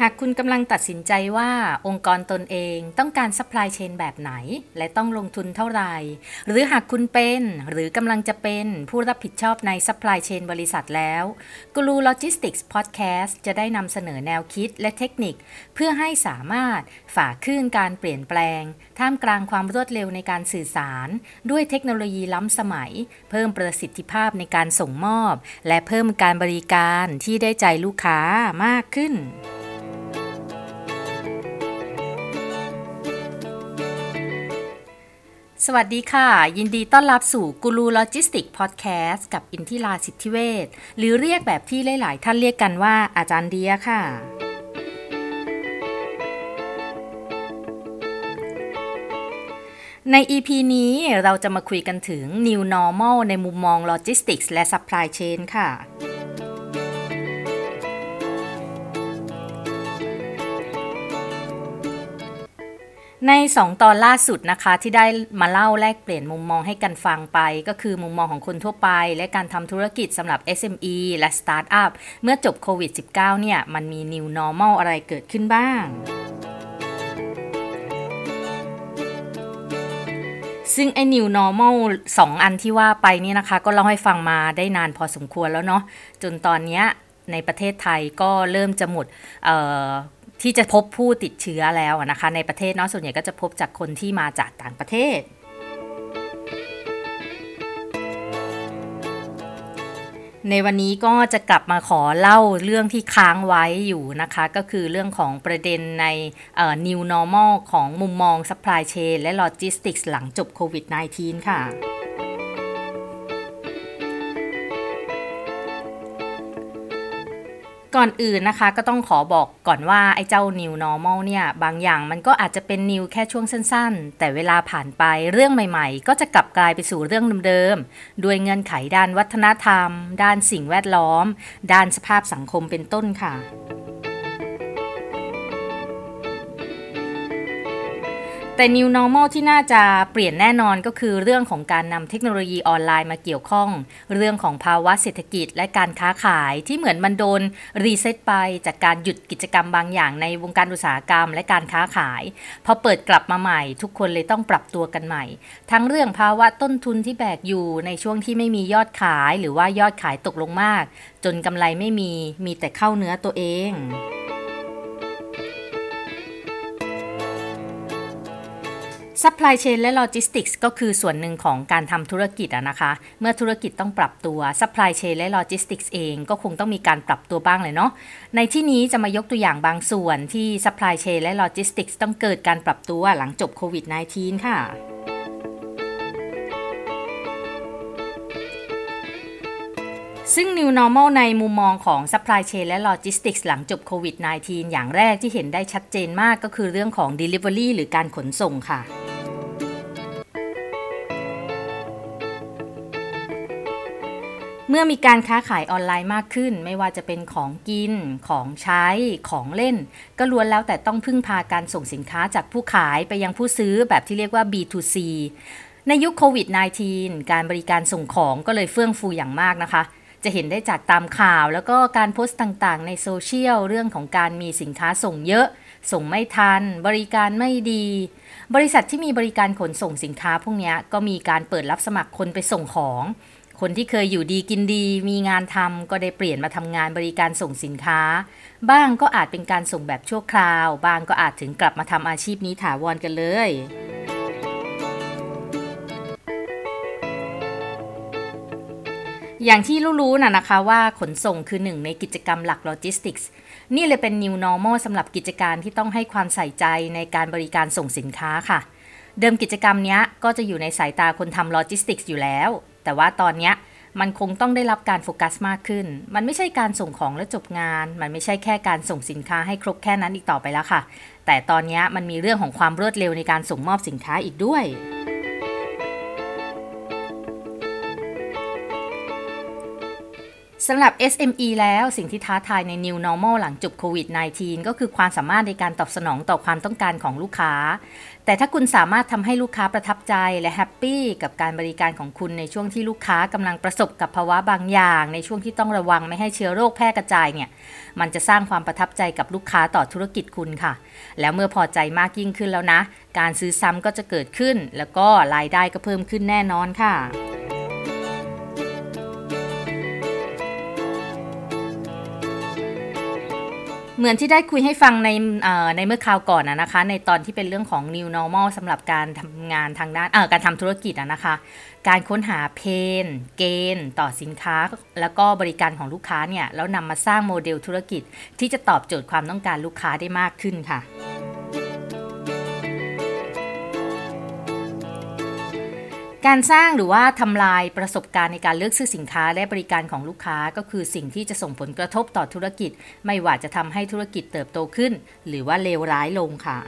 หากคุณกำลังตัดสินใจว่าองค์กรตนเองต้องการซัพพลายเชนแบบไหน และต้องลงทุนเท่าไหร่ หรือหากคุณเป็นหรือกำลังจะเป็นผู้รับผิดชอบในซัพพลายเชนบริษัทแล้วกูรูโลจิสติกส์พอดแคสต์จะได้นำเสนอแนวคิดและเทคนิค เพื่อให้สามารถฝ่าคลื่นการเปลี่ยนแปลง ท่ามกลางความรวดเร็วในการสื่อสาร ด้วยเทคโนโลยีล้ำสมัย เพิ่มประสิทธิภาพในการส่งมอบ และเพิ่มการบริการที่ได้ใจลูกค้ามากขึ้น สวัสดีค่ะ ยินดีต้อนรับสู่กูรูโลจิสติกพอดแคสต์กับอินทิราสิทธิเวชหรือเรียกแบบที่หลาย ๆ ท่านเรียกกันว่าอาจารย์เดียค่ะ ใน EP นี้เราจะมาคุยกันถึง New Normal ในมุมมอง Logistics และ Supply Chain ค่ะ ใน 2 ตอนล่าสุดนะคะที่ได้มาเล่าแลกเปลี่ยนมุมมองให้กันฟังไป ก็คือมุมมองของคนทั่วไป และการทำธุรกิจสำหรับ SME และ Startup เมื่อจบโควิด -19 เนี่ยมันมี New Normal อะไรเกิดขึ้นบ้าง ซึ่งไอ้ new normal 2 อันที่ว่าไปนี่นะคะ ก็เล่าให้ฟังมาได้นานพอสมควรแล้วเนาะจนตอนนี้ในประเทศไทยก็เริ่มจะหมด ที่จะพบผู้ติดเชื้อแล้วนะคะ ในประเทศเนาะส่วนใหญ่ก็จะพบจากคนที่มาจากต่างประเทศ ในวันนี้ก็จะกลับมาขอเล่าเรื่องที่ค้างไว้อยู่นะคะ ก็คือเรื่องของประเด็นใน new normal ของมุมมอง supply chain และ logistics หลังจบโควิด -19 ค่ะ ก่อนอื่นนะคะก็ต้องขอบอกก่อนว่าไอ้เจ้า new normal เนี่ยบางอย่างมันก็อาจจะเป็น new แค่ช่วงสั้นๆ แต่เวลาผ่านไปเรื่องใหม่ๆ ก็จะกลับกลายไปสู่เรื่องเดิมๆ ด้วยเงื่อนไขด้านวัฒนธรรม ด้านสิ่งแวดล้อม ด้านสภาพสังคมเป็นต้นค่ะ แต่ New Normal ที่น่าจะเปลี่ยนแน่นอนก็คือเรื่องของการนำเทคโนโลยีออนไลน์มาเกี่ยวข้อง เรื่องของภาวะเศรษฐกิจและการค้าขายที่เหมือนมันโดนรีเซ็ตไปจากการหยุดกิจกรรมบางอย่างในวงการอุตสาหกรรมและการค้าขายพอเปิดกลับมาใหม่ ทุกคนเลยต้องปรับตัวกันใหม่ ทั้งเรื่องภาวะต้นทุนที่แบกอยู่ในช่วงที่ไม่มียอดขาย หรือว่ายอดขายตกลงมาก จนกำไรไม่มีมีแต่เข้าเนื้อตัวเอง Supply Chain และ Logistics ก็คือส่วนหนึ่งของการทำธุรกิจนะคะ เมื่อธุรกิจต้องปรับตัว Supply Chain และ Logistics เองก็คงต้องมีการปรับตัวบ้างเลยเนาะ ในที่นี้จะมายกตัวอย่างบางส่วนที่ Supply Chain และ Logistics ต้องเกิดการปรับตัวหลังจบโควิด -19 ค่ะซึ่ง New Normal ในมุมมองของ Supply Chain และ Logistics หลังจบโควิด -19 อย่างแรกที่เห็นได้ชัดเจนมากก็คือเรื่องของ Delivery หรือการขนส่งค่ะ เมื่อมีการค้าขายออนไลน์มากขึ้น ไม่ว่าจะเป็นของกิน ของใช้ ของเล่น ก็ล้วนแล้วแต่ต้องพึ่งพาการส่งสินค้าจากผู้ขายไปยังผู้ซื้อแบบที่เรียกว่า B2C ในยุคโควิด -19 การบริการส่งของก็เลยเฟื่องฟูอย่างมากนะคะ จะเห็นได้จากตามข่าว แล้วก็การโพสต์ต่างๆ ในโซเชียลเรื่องของการมีสินค้าส่งเยอะ ส่งไม่ทัน บริการไม่ดี บริษัทที่มีบริการขนส่งสินค้าพวกนี้ก็มีการเปิดรับสมัครคนไปส่งของ คนที่เคยอยู่ดีกินดี มีงานทำก็ได้เปลี่ยนมาทำงานบริการส่งสินค้า บ้างก็อาจเป็นการส่งแบบชั่วคราว บ้างก็อาจถึงกลับมาทำอาชีพนี้ถาวรกันเลยอย่างที่รู้ๆนะนะคะว่าขนส่งคือหนึ่งในกิจกรรมหลักโลจิสติกส์นี่เลยเป็น New Normal สำหรับกิจการที่ต้องให้ความใส่ใจในการบริการส่งสินค้าค่ะ เดิมกิจกรรมนี้ก็จะอยู่ในสายตาคนทำโลจิสติกส์อยู่แล้ว แต่ว่าตอนนี้มันคงต้องได้รับการโฟกัสมากขึ้น มันไม่ใช่การส่งของและจบงาน มันไม่ใช่แค่การส่งสินค้าให้ครบแค่นั้นอีกต่อไปแล้วค่ะ แต่ตอนนี้มันมีเรื่องของความรวดเร็วในการส่งมอบสินค้าอีกด้วย สำหรับ SME แล้วสิ่งที่ท้าทายใน New Normal หลังจบโควิด -19 ก็คือความสามารถในการตอบสนองต่อความต้องการของลูกค้า แต่ถ้าคุณสามารถทำให้ลูกค้าประทับใจและแฮปปี้กับการบริการของคุณในช่วงที่ลูกค้ากำลังประสบกับภาวะบางอย่าง ในช่วงที่ต้องระวังไม่ให้เชื้อโรคแพร่กระจายเนี่ย มันจะสร้างความประทับใจกับลูกค้าต่อธุรกิจคุณค่ะ แล้วเมื่อพอใจมากยิ่งขึ้นแล้วนะ การซื้อซ้ำก็จะเกิดขึ้น แล้วก็รายได้ก็เพิ่มขึ้นแน่นอนค่ะ เหมือนที่ได้คุยให้ฟังในในเมื่อคราวก่อนนะคะ ในตอนที่เป็นเรื่องของ new normal สำหรับการทำงานทางด้านการทำธุรกิจนะคะ การค้นหาเพนเกณฑ์ต่อสินค้า แล้วก็บริการของลูกค้าเนี่ยแล้วนำมาสร้างโมเดลธุรกิจ ที่จะตอบโจทย์ความต้องการลูกค้าได้มากขึ้นค่ะ การสร้างหรือว่าทำลายประสบการณ์ในการเลือกซื้อสินค้าและบริการของลูกค้า ก็คือสิ่งที่จะส่งผลกระทบต่อธุรกิจ ไม่ว่าจะทำให้ธุรกิจเติบโตขึ้น หรือว่าเลวร้ายลงค่ะ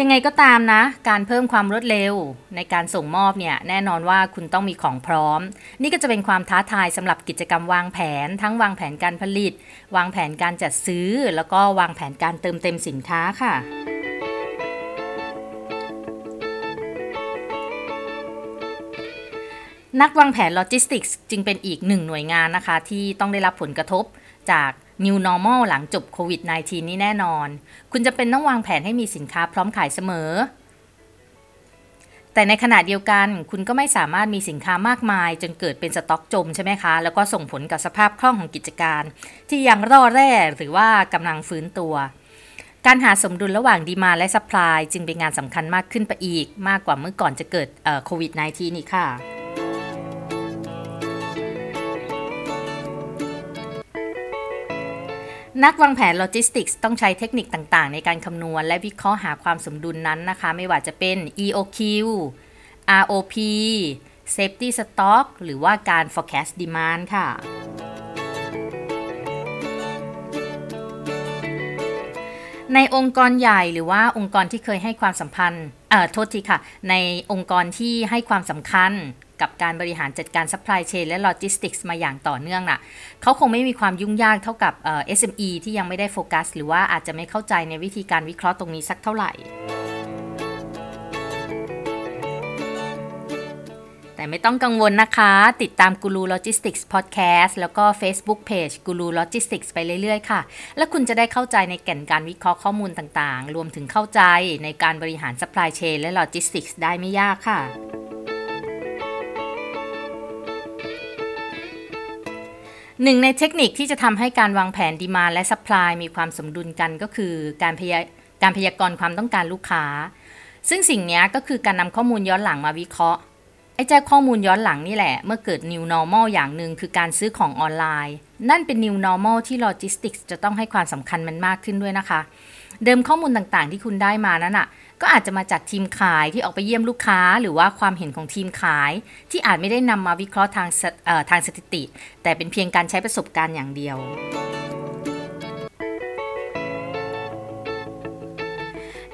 ยังไงก็ตามนะ การเพิ่มความรวดเร็ว ในการส่งมอบเนี่ยแน่นอนว่าคุณต้องมีของพร้อม นี่ก็จะเป็นความท้าทายสำหรับกิจกรรมวางแผน ทั้งวางแผนการผลิต วางแผนการจัดซื้อ แล้วก็วางแผนการเติมเต็มสินค้าค่ะนักวางแผนโลจิสติกส์จึงเป็นอีกหนึ่งหน่วยงานนะคะ ที่ต้องได้รับผลกระทบจาก New Normal หลังจบโควิด -19 นี้แน่นอน คุณจำเป็นต้องวางแผนให้มีสินค้าพร้อมขายเสมอ แต่ในขณะเดียวกัน คุณก็ไม่สามารถมีสินค้ามากมาย จนเกิดเป็นสต็อกจมใช่ไหมคะ แล้วก็ส่งผลกับสภาพคล่องของกิจการ ที่ยังร่อแร่หรือว่ากำลังฟื้นตัว การหาสมดุลระหว่าง demand และ supply จึงเป็นงานสำคัญมากขึ้นไปอีก มากกว่าเมื่อก่อนจะเกิดโควิด -19 นี่ค่ะ นักวางแผนโลจิสติกส์ต้องใช้เทคนิคต่างๆ ในการคำนวณ และวิเคราะห์หาความสมดุลนนั้นนะคะ ไม่ว่าจะเป็น EOQ ROP Safety Stock หรือว่าการ forecast demand ค่ะในองค์กรใหญ่หรือว่าองค์กรที่เคยให้ความสัมพันธ์ เอ่อ โทษทีค่ะ ในองค์กรที่ให้ความสำคัญ กับการบริหารจัดการซัพพลายเชนและโลจิสติกส์มาอย่างต่อเนื่องน่ะเขาคงไม่มีความยุ่งยากเท่ากับเอ่อ SME ที่ยังไม่ได้โฟกัส หรือว่าอาจจะไม่เข้าใจในวิธีการวิเคราะห์ตรงนี้สักเท่าไหร่แต่ไม่ต้องกังวลนะคะ ติดตามกูรูโลจิสติกส์พอดแคสต์แล้วก็ Facebook Page กูรูโลจิสติกส์ไปเรื่อยๆ ค่ะ และคุณจะได้เข้าใจในแก่นการวิเคราะห์ข้อมูลต่างๆ รวมถึงเข้าใจในการบริหารซัพพลายเชนและโลจิสติกส์ได้ไม่ยากค่ะ หนึ่งในเทคนิคที่จะทำให้การวางแผน demand และ supply มีความสมดุลกันก็คือการพยาการพยากรณ์ความต้องการลูกค้า ซึ่งสิ่งนี้ก็คือการนำข้อมูลย้อนหลังมาวิเคราะห์ ไอ้เจ้าข้อมูลย้อนหลังนี่แหละ เมื่อเกิด new normal อย่างหนึ่งคือการซื้อของออนไลน์ นั่นเป็น new normal ที่ logistics จะต้องให้ความสำคัญมันมากขึ้นด้วยนะคะ เดิมข้อมูลต่างๆ ที่คุณได้มานั้นอะ ก็อาจจะมาจากทีมขายที่ออกไปเยี่ยมลูกค้า หรือว่าความเห็นของทีมขาย ที่อาจไม่ได้นำมาวิเคราะห์ทางทางสถิติ แต่เป็นเพียงการใช้ประสบการณ์อย่างเดียว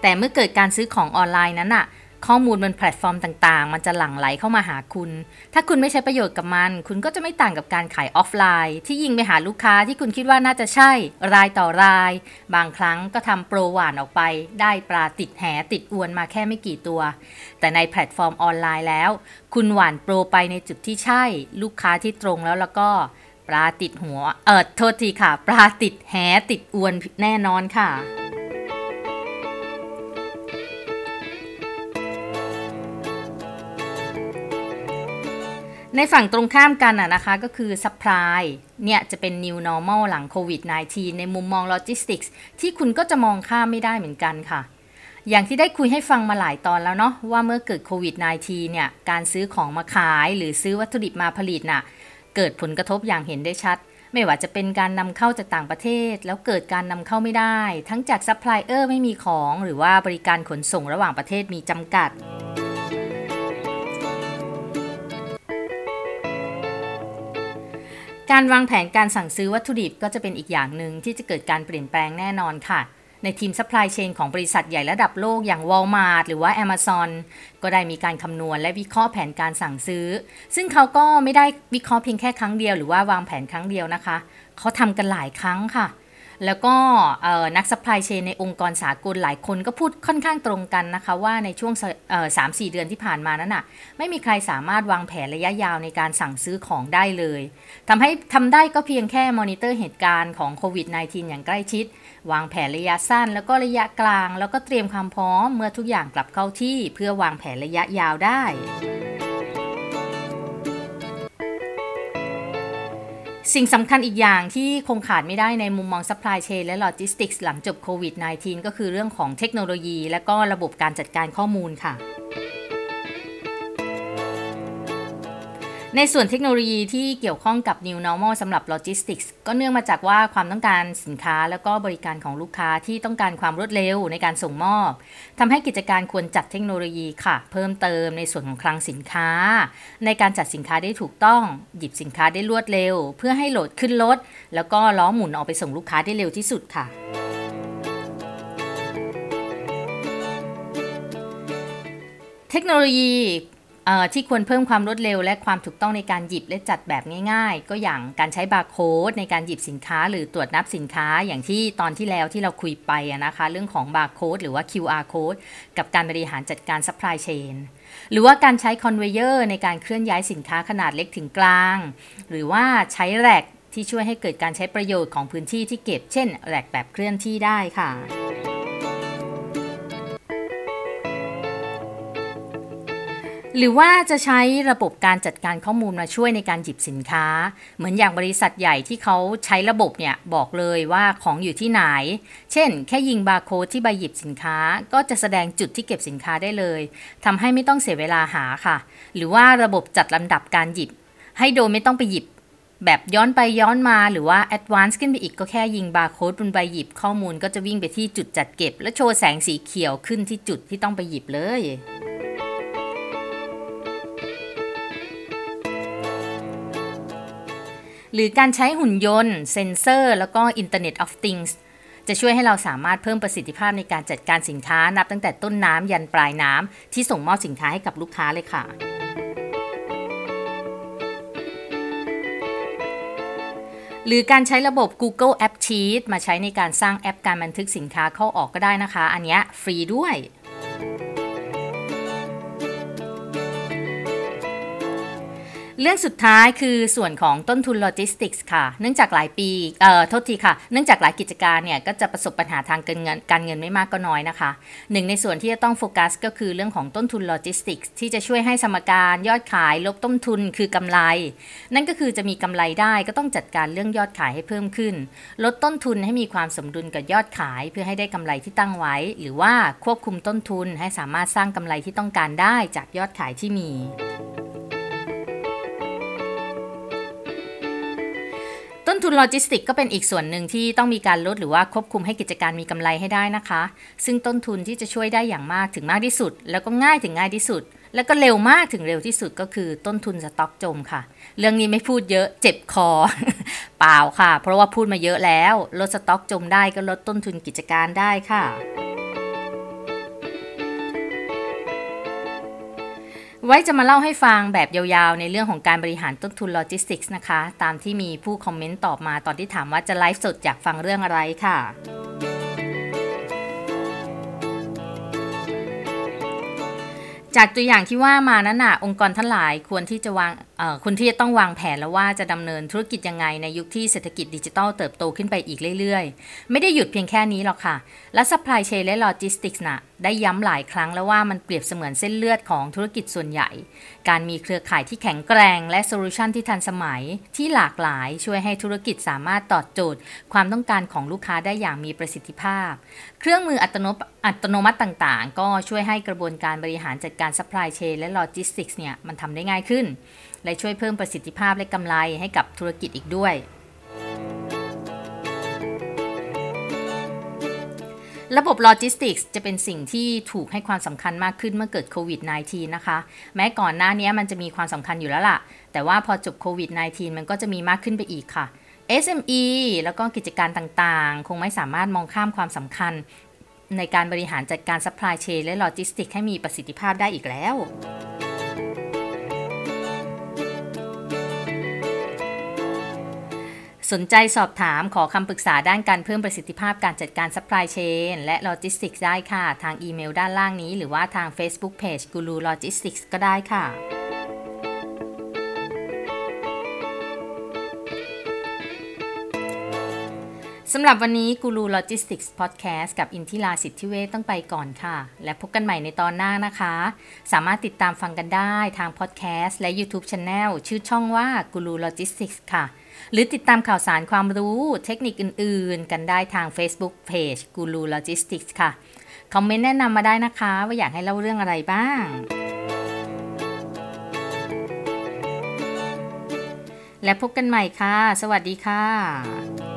แต่เมื่อเกิดการซื้อของออนไลน์นั้นอะ ข้อมูลบนแพลตฟอร์มต่างๆ มันจะหลั่งไหลเข้ามาหาคุณ ถ้าคุณไม่ใช้ประโยชน์กับมัน คุณก็จะไม่ต่างกับการขายออฟไลน์ ที่ยิงไปหาลูกค้าที่คุณคิดว่าน่าจะใช่ รายต่อราย บางครั้งก็ทำโปรหว่านออกไป ได้ปลาติดแหติดอวนมาแค่ไม่กี่ตัว แต่ในแพลตฟอร์มออนไลน์แล้ว คุณหว่านโปรไปในจุดที่ใช่ ลูกค้าที่ตรงแล้วแล้วก็ปลาติดหัว เออโทษทีค่ะ ปลาติดแหติดอวนแน่นอนค่ะ ในฝั่งตรงข้ามกันอะนะคะก็คือ supply เนี่ยจะเป็น new normal หลังโควิด -19 ในมุมมอง logistics ที่คุณก็จะมองข้ามไม่ได้เหมือนกันค่ะอย่างที่ได้คุยให้ฟังมาหลายตอนแล้วเนาะว่าเมื่อเกิดโควิด -19 เนี่ยการซื้อของมาขายหรือซื้อวัตถุดิบมาผลิตน่ะเกิดผลกระทบอย่างเห็นได้ชัด ไม่ว่าจะเป็นการนำเข้าจากต่างประเทศ แล้วเกิดการนำเข้าไม่ได้ ทั้งจากซัพพลายเออร์ไม่มีของ หรือว่าบริการขนส่งระหว่างประเทศมีจำกัด การวางแผนการสั่งซื้อวัตถุดิบก็จะเป็นอีกอย่างหนึ่งที่จะเกิดการเปลี่ยนแปลงแน่นอนค่ะ ในทีมซัพพลายเชนของบริษัทใหญ่ระดับโลกอย่าง Walmart หรือว่า Amazon ก็ได้มีการคำนวณและวิเคราะห์แผนการสั่งซื้อ ซึ่งเขาก็ไม่ได้วิเคราะห์เพียงแค่ครั้งเดียวหรือว่าวางแผนครั้งเดียวนะคะ เขาทำกันหลายครั้งค่ะ แล้วก็นัก supply chain ในองค์กรสากลหลายคนก็พูดค่อนข้างตรงกันนะคะว่าในช่วงสามสี่เดือนที่ผ่านมานั้นน่ะไม่มีใครสามารถวางแผนระยะยาวในการสั่งซื้อของได้เลยทำให้ทำได้ก็เพียงแค่มอนิเตอร์เหตุการณ์ของโควิด -19 อย่างใกล้ชิด วางแผนระยะสั้น แล้วก็ระยะกลาง แล้วก็เตรียมความพร้อมเมื่อทุกอย่างกลับเข้าที่ เพื่อวางแผนระยะยาวได้ สิ่งสำคัญอีกอย่างที่คงขาดไม่ได้ในมุมมอง supply chain และ logistics หลังจบโควิด -19 ก็คือเรื่องของเทคโนโลยี และก็ระบบการจัดการข้อมูลค่ะ ในส่วนเทคโนโลยีที่เกี่ยวข้องกับ New Normal สำหรับ Logistics ก็เนื่องมาจากว่าความต้องการสินค้าแล้วก็บริการของลูกค้าที่ต้องการความรวดเร็วในการส่งมอบทำให้กิจการควรจัดเทคโนโลยีค่ะ เพิ่มเติมในส่วนของคลังสินค้า ในการจัดสินค้าได้ถูกต้อง หยิบสินค้าได้รวดเร็ว เพื่อให้โหลดขึ้นรถแล้วก็ล้อหมุนออกไปส่งลูกค้าได้เร็วที่สุดค่ะเทคโนโลยี ที่ควรเพิ่มความรวดเร็ว และความถูกต้องในการหยิบและจัดแบบง่ายๆ ก็อย่างการใช้บาร์โค้ดในการหยิบสินค้า หรือตรวจนับสินค้าอย่างที่ตอนที่แล้วที่เราคุยไปนะคะ เรื่องของบาร์โค้ดหรือว่า QR code กับการบริหารจัดการ supply chain หรือว่าการใช้ conveyor ในการเคลื่อนย้ายสินค้าขนาดเล็กถึงกลาง หรือว่าใช้ rack ที่ช่วยให้เกิดการใช้ประโยชน์ของพื้นที่ที่เก็บ เช่น rack แบบเคลื่อนที่ได้ค่ะ หรือว่าจะใช้ระบบการจัดการข้อมูลมาช่วยในการหยิบสินค้า เหมือนอย่างบริษัทใหญ่ที่เขาใช้ระบบเนี่ยบอกเลยว่าของอยู่ที่ไหน เช่น แค่ยิงบาร์โค้ดที่ใบหยิบสินค้า ก็จะแสดงจุดที่เก็บสินค้าได้เลยทำให้ไม่ต้องเสียเวลาหาค่ะ หรือว่าระบบจัดลำดับการหยิบ ให้โดยไม่ต้องไปหยิบ แบบย้อนไปย้อนมาหรือว่า advance ขึ้นไปอีกก็แค่ยิงบาร์โค้ดบนใบหยิบข้อมูลก็จะวิ่งไปที่จุดจัดเก็บ และโชว์แสงสีเขียวขึ้นที่จุดที่ต้องไปหยิบเลย รือการใช้หุ่นยนต์ เซ็นเซอร์ แล้วก็ Internet of Things จะช่วยให้เราสามารถเพิ่มประสิทธิภาพในการจัดการสินค้านับตั้งแต่ต้นน้ำยันปลายน้ำที่ส่งมอบสินค้าให้กับลูกค้าเลยค่ะ หรือการใช้ระบบ Google App Sheet มาใช้ในการสร้างแอปการบันทึกสินค้าเข้าออกก็ได้นะคะ อันนี้ฟรีด้วย เรื่องสุดท้ายคือส่วนของต้นทุนโลจิสติกส์ค่ะ เนื่องจากหลายปี เอ่อ โทษทีค่ะ เนื่องจากหลายกิจการเนี่ยก็จะประสบปัญหาทางการเงินการเงินไม่มากก็น้อยนะคะ หนึ่งในส่วนที่จะต้องโฟกัสก็คือเรื่องของต้นทุนโลจิสติกส์ที่จะช่วยให้สมการยอดขายลบต้นทุนคือกำไร นั่นก็คือจะมีกำไรได้ก็ต้องจัดการเรื่องยอดขายให้เพิ่มขึ้น ลดต้นทุนให้มีความสมดุลกับยอดขาย เพื่อให้ได้กำไรที่ตั้งไว้ หรือว่าควบคุมต้นทุนให้สามารถสร้างกำไรที่ต้องการได้จากยอดขายที่มี ต้นทุนโลจิสติกส์ก็เป็นอีกส่วนหนึ่งที่ต้องมีการลดหรือว่าควบคุมให้กิจการมีกำไรให้ได้นะคะ ซึ่งต้นทุนที่จะช่วยได้อย่างมากถึงมากที่สุด แล้วก็ง่ายถึงง่ายที่สุด แล้วก็เร็วมากถึงเร็วที่สุดก็คือต้นทุนสต็อกจมค่ะ เรื่องนี้ไม่พูดเยอะเจ็บคอ เปล่าค่ะ เพราะว่าพูดมาเยอะแล้ว ลดสต็อกจมได้ก็ลดต้นทุนกิจการได้ค่ะ ไว้จะมาเล่าให้ฟังแบบยาวๆ ในเรื่องของการบริหารต้นทุนโลจิสติกส์นะคะ ตามที่มีผู้คอมเมนต์ตอบมาตอนที่ถามว่าจะไลฟ์สดอยากฟังเรื่องอะไรค่ะ จากตัวอย่างที่ว่ามานั้นน่ะองค์กรทั้งหลายควรที่จะวางคนที่จะต้องวางแผนแล้วว่าจะดำเนินธุรกิจยังไงในยุคที่เศรษฐกิจดิจิทัลเติบโตขึ้นไปอีกเรื่อยๆ ไม่ได้หยุดเพียงแค่นี้หรอกค่ะ และซัพพลายเชนและโลจิสติกส์น่ะได้ย้ำหลายครั้งแล้วว่ามันเปรียบเสมือนเส้นเลือดของธุรกิจส่วนใหญ่ การมีเครือข่ายที่แข็งแกร่งและโซลูชันที่ทันสมัยที่หลากหลายช่วยให้ธุรกิจสามารถตอบโจทย์ ความต้องการของลูกค้าได้อย่างมีประสิทธิภาพเครื่องมืออัตโนอัตโนมัติต่างๆ ก็ช่วยให้กระบวนการบริหารจัดการซัพพลายเชนและโลจิสติกส์เนี่ยมันทำได้ง่ายขึ้น และช่วยเพิ่มประสิทธิภาพและกำไรให้กับธุรกิจอีกด้วย ระบบโลจิสติกส์จะเป็นสิ่งที่ถูกให้ความสำคัญมากขึ้นเมื่อเกิดโควิด -19 นะคะ แม้ก่อนหน้านี้มันจะมีความสำคัญอยู่แล้วล่ะ แต่ว่าพอจบโควิด -19 มันก็จะมีมากขึ้นไปอีกค่ะ SME แล้วก็กิจการต่างๆ คงไม่สามารถมองข้ามความสำคัญ ในการบริหารจัดการ supply chain และ logistics ให้มีประสิทธิภาพได้อีกแล้วสนใจสอบถามขอคำปรึกษาด้านการเพิ่มประสิทธิภาพการจัดการ supply chain และ logistics ได้ค่ะ ทางอีเมลด้านล่างนี้ หรือว่าทาง Facebook Page Guru Logistics ก็ได้ค่ะ สำหรับวันนี้กูรูโลจิสติกส์พอดแคสต์กับอินทิราสิทธิเวทต้องไปก่อนค่ะ และพบกันใหม่ในตอนหน้านะคะ สามารถติดตามฟังกันได้ทางพอดแคสต์และ YouTube c h a n e l ชื่อช่องว่ากูรูโลจิสติกส์ค่ะ หรือติดตามข่าวสารความรู้เทคนิคอื่นๆ กันได้ทาง Facebook Page กูรูโลจิสติกส์ค่ะ คอมเมนต์แนะนำมาได้นะคะ ว่าอยากให้เล่าเรื่องอะไรบ้างและพบกันใหม่ค่ะ สวัสดีค่ะ